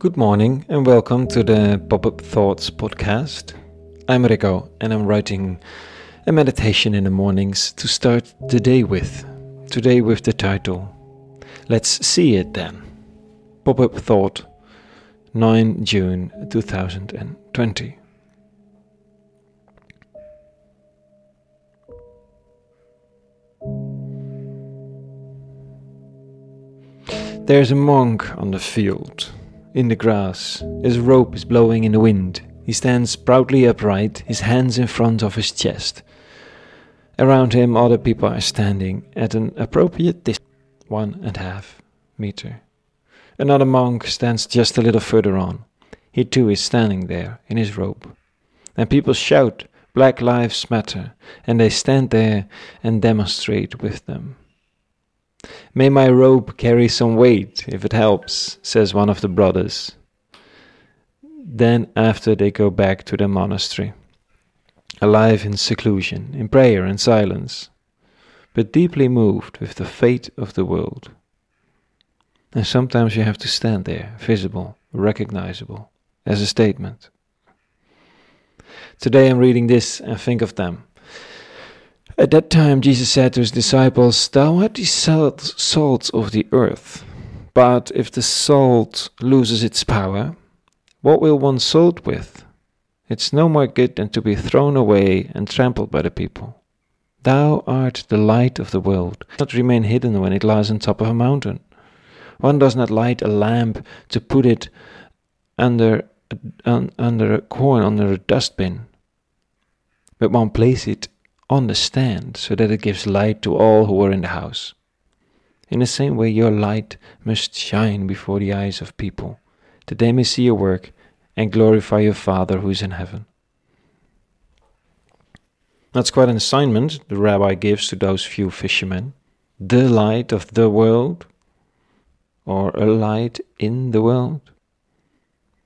Good morning and welcome to the Pop Up Thoughts podcast. I'm Rico and I'm writing a meditation in the mornings to start the day with. Today with the title Let's See It Then. Pop Up Thought 9 June 2020. There's a monk on the field in the grass. His robe is blowing in the wind. He stands proudly upright, his hands in front of his chest. Around him, other people are standing at an appropriate distance, one and a half meter. Another monk stands just a little further on. He too is standing there in his robe. And people shout, Black Lives Matter, and they stand there and demonstrate with them. May my robe carry some weight, if it helps, says one of the brothers. Then, after they go back to their monastery, alive in seclusion, in prayer and silence, but deeply moved with the fate of the world. And sometimes you have to stand there, visible, recognizable, as a statement. Today I'm reading this and think of them at that time, Jesus said to his disciples, Thou art the salt, of the earth. But if the salt loses its power, what will one salt with? It's no more good than to be thrown away and trampled by the people. Thou art the light of the world. Not remain hidden when it lies on top of a mountain. One does not light a lamp to put it under under a corn under a dustbin, but one places it on the stand so that it gives light to all who are in the house. In the same way, your light must shine before the eyes of people, that they may see your work and glorify your Father who is in heaven. That's quite an assignment the rabbi gives to those few fishermen. The light of the world, or a light in the world.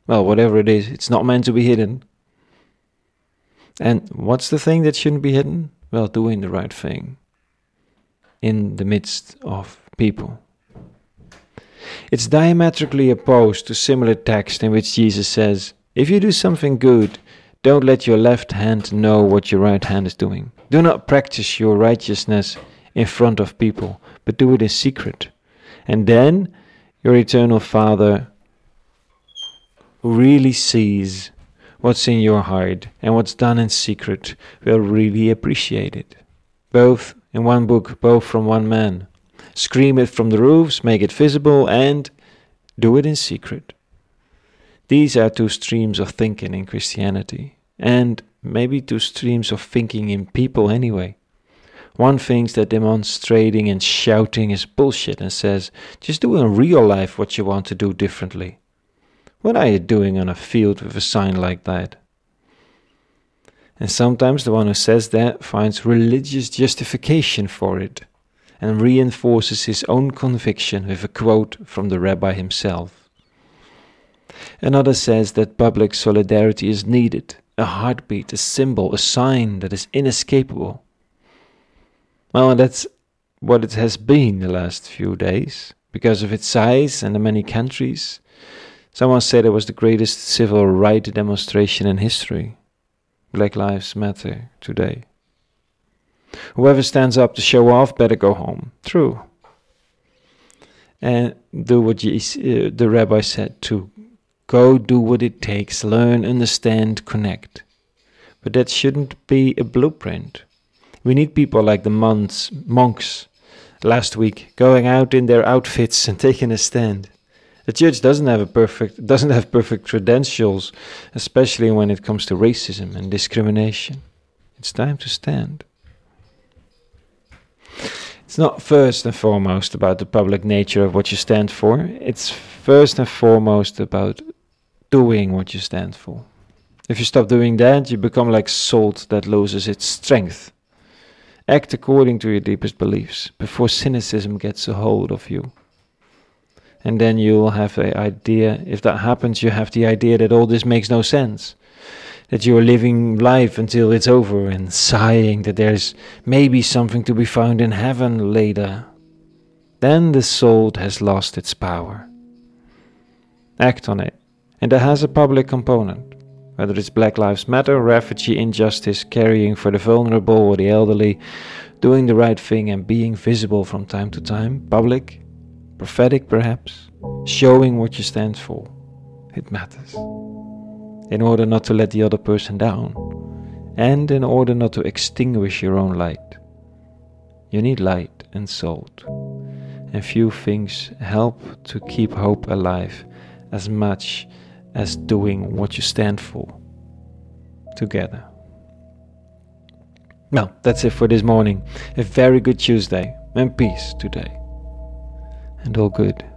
Well, whatever it is, it's not meant to be hidden. And what's the thing that shouldn't be hidden? Well, doing the right thing in the midst of people. It's diametrically opposed to similar text in which Jesus says, If you do something good, don't let your left hand know what your right hand is doing. Do not practice your righteousness in front of people, but do it in secret. And then your eternal Father, really sees what's in your heart and what's done in secret will really appreciate it. Both in one book, both from one man. Scream it from the roofs, make it visible, and do it in secret. These are two streams of thinking in Christianity, and maybe two streams of thinking in people anyway. One thinks that demonstrating and shouting is bullshit and says, just do in real life what you want to do differently. What are you doing on a field with a sign like that? And sometimes the one who says that finds religious justification for it and reinforces his own conviction with a quote from the rabbi himself. Another says that public solidarity is needed, a heartbeat, a symbol, a sign that is inescapable. Well, that's what it has been the last few days, because of its size and the many countries Someone said it was the greatest civil rights demonstration in history. Black Lives Matter today. Whoever stands up to show off better go home. True. And do what uh, the rabbi said too. Go do what it takes, learn, understand, connect. But that shouldn't be a blueprint. We need people like the monks, monks last week going out in their outfits and taking a stand. The church doesn't have a perfect doesn't have perfect credentials, especially when it comes to racism and discrimination. It's time to stand. It's not first and foremost about the public nature of what you stand for. It's first and foremost about doing what you stand for. If you stop doing that, you become like salt that loses its strength. Act according to your deepest beliefs before cynicism gets a hold of you and then you'll have the idea. If that happens you have the idea that all this makes no sense. That you're living life until it's over and sighing that there's maybe something to be found in heaven later. Then the soul has lost its power. Act on it. And it has a public component. Whether it's Black Lives Matter, refugee injustice, caring for the vulnerable or the elderly, doing the right thing and being visible from time to time, public, prophetic perhaps, showing what you stand for. It matters. In order not to let the other person down, and in order not to extinguish your own light. You need light and salt, and few things help to keep hope alive as much as doing what you stand for together. Now, that's it for this morning. A very good Tuesday and peace today. And all good.